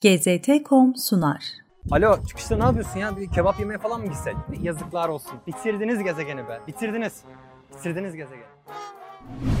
GZT.com sunar. Alo çıkışta ne yapıyorsun ya? Bir kebap yemeye falan mı gitsek? Yazıklar olsun. Bitirdiniz gezegeni be. Bitirdiniz. Bitirdiniz gezegeni.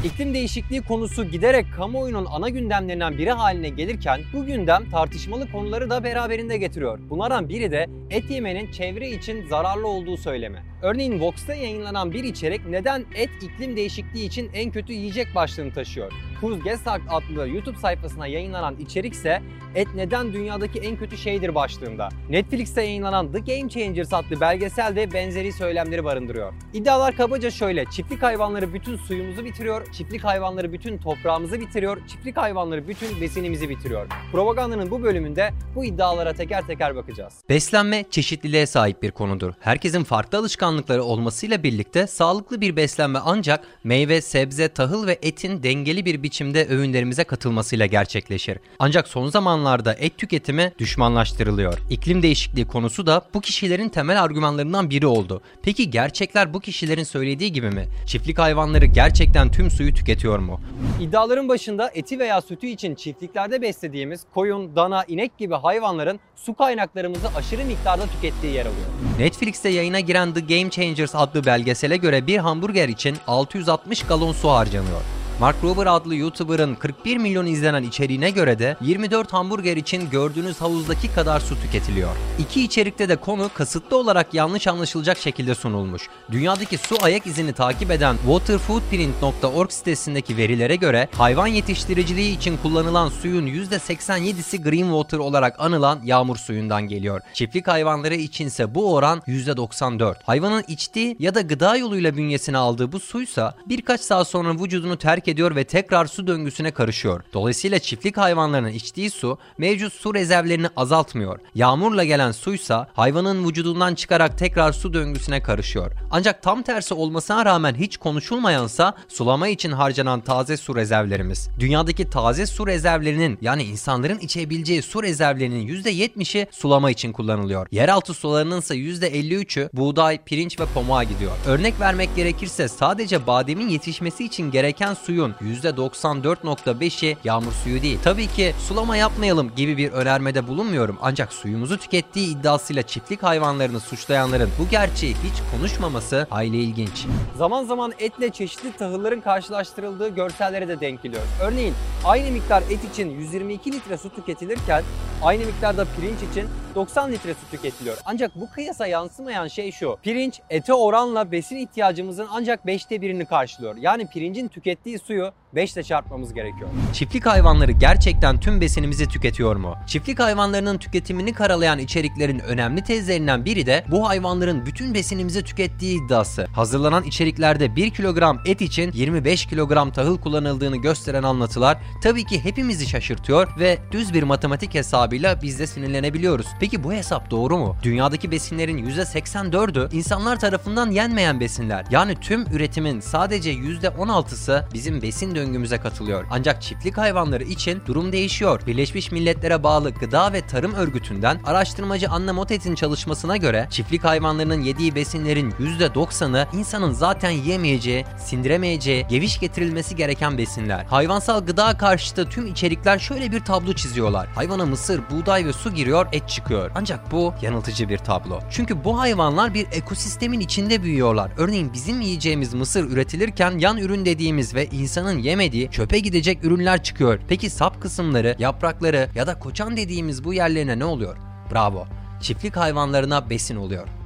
İklim değişikliği konusu giderek kamuoyunun ana gündemlerinden biri haline gelirken bu gündem tartışmalı konuları da beraberinde getiriyor. Bunlardan biri de et yemenin çevre için zararlı olduğu söylemi. Örneğin Vox'ta yayınlanan bir içerik neden et iklim değişikliği için en kötü yiyecek başlığını taşıyor. Kuz Gesak adlı YouTube sayfasına yayınlanan içerik ise et neden dünyadaki en kötü şeydir başlığında. Netflix'te yayınlanan The Game Changers adlı belgesel de benzeri söylemleri barındırıyor. İddialar kabaca şöyle. Çiftlik hayvanları bütün suyumuzu bitiriyor. Çiftlik hayvanları bütün toprağımızı bitiriyor. Çiftlik hayvanları bütün besinimizi bitiriyor. Propagandanın bu bölümünde bu iddialara teker teker bakacağız. Beslenme çeşitliliğe sahip bir konudur. Herkesin farklı alışkanlıkları olmasıyla birlikte sağlıklı bir beslenme ancak meyve, sebze, tahıl ve etin dengeli bir biçimde öğünlerimize katılmasıyla gerçekleşir. Ancak son zamanlarda et tüketimi düşmanlaştırılıyor. İklim değişikliği konusu da bu kişilerin temel argümanlarından biri oldu. Peki gerçekler bu kişilerin söylediği gibi mi? Çiftlik hayvanları gerçekten tüm suyu tüketiyor mu? İddiaların başında eti veya sütü için çiftliklerde beslediğimiz koyun, dana, inek gibi hayvanların su kaynaklarımızı aşırı miktarda tükettiği yer alıyor. Netflix'te yayına giren The Game Changers adlı belgesele göre bir hamburger için 660 galon su harcanıyor. Mark Rober adlı YouTuber'ın 41 milyon izlenen içeriğine göre de 24 hamburger için gördüğünüz havuzdaki kadar su tüketiliyor. İki içerikte de konu kasıtlı olarak yanlış anlaşılacak şekilde sunulmuş. Dünyadaki su ayak izini takip eden waterfootprint.org sitesindeki verilere göre hayvan yetiştiriciliği için kullanılan suyun %87'si green water olarak anılan yağmur suyundan geliyor. Çiftlik hayvanları içinse bu oran %94. Hayvanın içtiği ya da gıda yoluyla bünyesine aldığı bu suysa birkaç saat sonra vücudunu terk ediyor ve tekrar su döngüsüne karışıyor. Dolayısıyla çiftlik hayvanlarının içtiği su mevcut su rezervlerini azaltmıyor. Yağmurla gelen suysa hayvanın vücudundan çıkarak tekrar su döngüsüne karışıyor. Ancak tam tersi olmasına rağmen hiç konuşulmayansa sulama için harcanan taze su rezervlerimiz. Dünyadaki taze su rezervlerinin yani insanların içebileceği su rezervlerinin %70'i sulama için kullanılıyor. Yeraltı sularının ise %53'ü buğday, pirinç ve pamuğa gidiyor. Örnek vermek gerekirse sadece bademin yetişmesi için gereken suyun %94.5'i yağmur suyu değil. Tabii ki sulama yapmayalım gibi bir önermede bulunmuyorum ancak suyumuzu tükettiği iddiasıyla çiftlik hayvanlarını suçlayanların bu gerçeği hiç konuşmaması hayli ilginç. Zaman zaman etle çeşitli tahılların karşılaştırıldığı görsellere de denk geliyor. Örneğin aynı miktar et için 122 litre su tüketilirken aynı miktarda pirinç için 90 litre su tüketiliyor. Ancak bu kıyasa yansımayan şey şu. Pirinç ete oranla besin ihtiyacımızın ancak 5'te birini karşılıyor. Yani pirincin tükettiği suyu 5 ile çarpmamız gerekiyor. Çiftlik hayvanları gerçekten tüm besinimizi tüketiyor mu? Çiftlik hayvanlarının tüketimini karalayan içeriklerin önemli tezlerinden biri de bu hayvanların bütün besinimizi tükettiği iddiası. Hazırlanan içeriklerde 1 kilogram et için 25 kilogram tahıl kullanıldığını gösteren anlatılar tabii ki hepimizi şaşırtıyor ve düz bir matematik hesabıyla biz de sinirlenebiliyoruz. Peki bu hesap doğru mu? Dünyadaki besinlerin %84'ü insanlar tarafından yenmeyen besinler. Yani tüm üretimin sadece %16'sı bizim besin döngümüze katılıyor. Ancak çiftlik hayvanları için durum değişiyor. Birleşmiş Milletler'e bağlı Gıda ve Tarım Örgütü'nden araştırmacı Anna Motet'in çalışmasına göre çiftlik hayvanlarının yediği besinlerin %90'ı insanın zaten yiyemeyeceği, sindiremeyeceği, geviş getirilmesi gereken besinler. Hayvansal gıda karşıtı tüm içerikler şöyle bir tablo çiziyorlar. Hayvana mısır, buğday ve su giriyor, et çıkıyor. Ancak bu yanıltıcı bir tablo. Çünkü bu hayvanlar bir ekosistemin içinde büyüyorlar. Örneğin bizim yiyeceğimiz mısır üretilirken yan ürün dediğimiz ve insanın yemediği çöpe gidecek ürünler çıkıyor. Peki sap kısımları, yaprakları ya da koçan dediğimiz bu yerlerine ne oluyor? Bravo. Çiftlik hayvanlarına besin oluyor.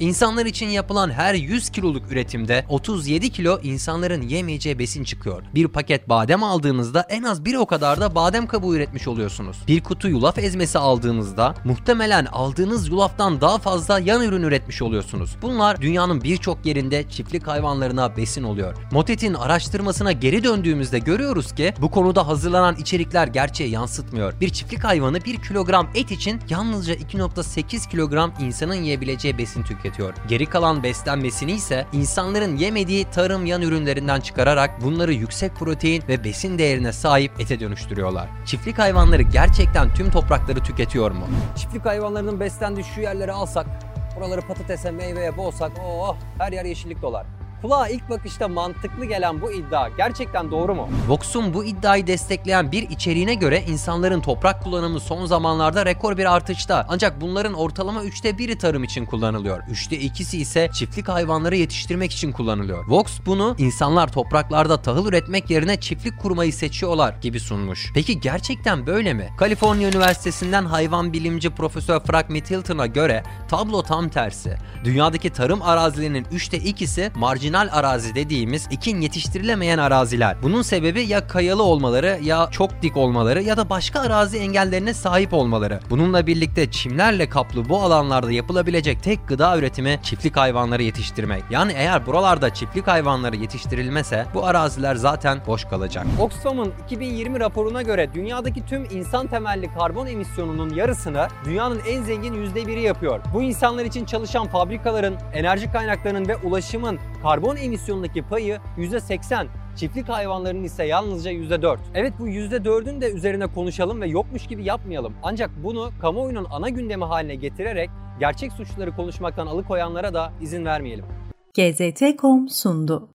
İnsanlar için yapılan her 100 kiloluk üretimde 37 kilo insanların yemeyeceği besin çıkıyor. Bir paket badem aldığınızda en az bir o kadar da badem kabuğu üretmiş oluyorsunuz. Bir kutu yulaf ezmesi aldığınızda muhtemelen aldığınız yulaftan daha fazla yan ürün üretmiş oluyorsunuz. Bunlar dünyanın birçok yerinde çiftlik hayvanlarına besin oluyor. Motet'in araştırmasına geri döndüğümüzde görüyoruz ki bu konuda hazırlanan içerikler gerçeği yansıtmıyor. Bir çiftlik hayvanı 1 kilogram et için yalnızca 2.8 kilogram insanın yiyebileceği besin tüketiyor. Geri kalan beslenmesini ise insanların yemediği tarım yan ürünlerinden çıkararak bunları yüksek protein ve besin değerine sahip ete dönüştürüyorlar. Çiftlik hayvanları gerçekten tüm toprakları tüketiyor mu? Çiftlik hayvanlarının beslendiği şu yerleri alsak, buraları patatese, meyveye boğsak, oh her yer yeşillik dolar. Kulağa ilk bakışta mantıklı gelen bu iddia gerçekten doğru mu? Vox'un bu iddiayı destekleyen bir içeriğine göre insanların toprak kullanımı son zamanlarda rekor bir artışta. Ancak bunların ortalama 3'te 1'i tarım için kullanılıyor. 3'te 2'si ise çiftlik hayvanları yetiştirmek için kullanılıyor. Vox bunu insanlar topraklarda tahıl üretmek yerine çiftlik kurmayı seçiyorlar gibi sunmuş. Peki gerçekten böyle mi? Kaliforniya Üniversitesi'nden hayvan bilimci Profesör Frank Middleton'a göre tablo tam tersi. Dünyadaki tarım arazilerinin 3'te 2'si marjinal arazi dediğimiz ekin yetiştirilemeyen araziler. Bunun sebebi ya kayalı olmaları ya çok dik olmaları ya da başka arazi engellerine sahip olmaları. Bununla birlikte çimlerle kaplı bu alanlarda yapılabilecek tek gıda üretimi çiftlik hayvanları yetiştirmek. Yani eğer buralarda çiftlik hayvanları yetiştirilmese bu araziler zaten boş kalacak. Oxfam'ın 2020 raporuna göre dünyadaki tüm insan temelli karbon emisyonunun yarısını dünyanın en zengin %1'i yapıyor. Bu insanlar için çalışan fabrikaların, enerji kaynaklarının ve ulaşımın karbon emisyonundaki payı %80. Çiftlik hayvanlarının ise yalnızca %4. Evet bu %4'ün de üzerine konuşalım ve yokmuş gibi yapmayalım. Ancak bunu kamuoyunun ana gündemi haline getirerek gerçek suçları konuşmaktan alıkoyanlara da izin vermeyelim. GZT.com sundu.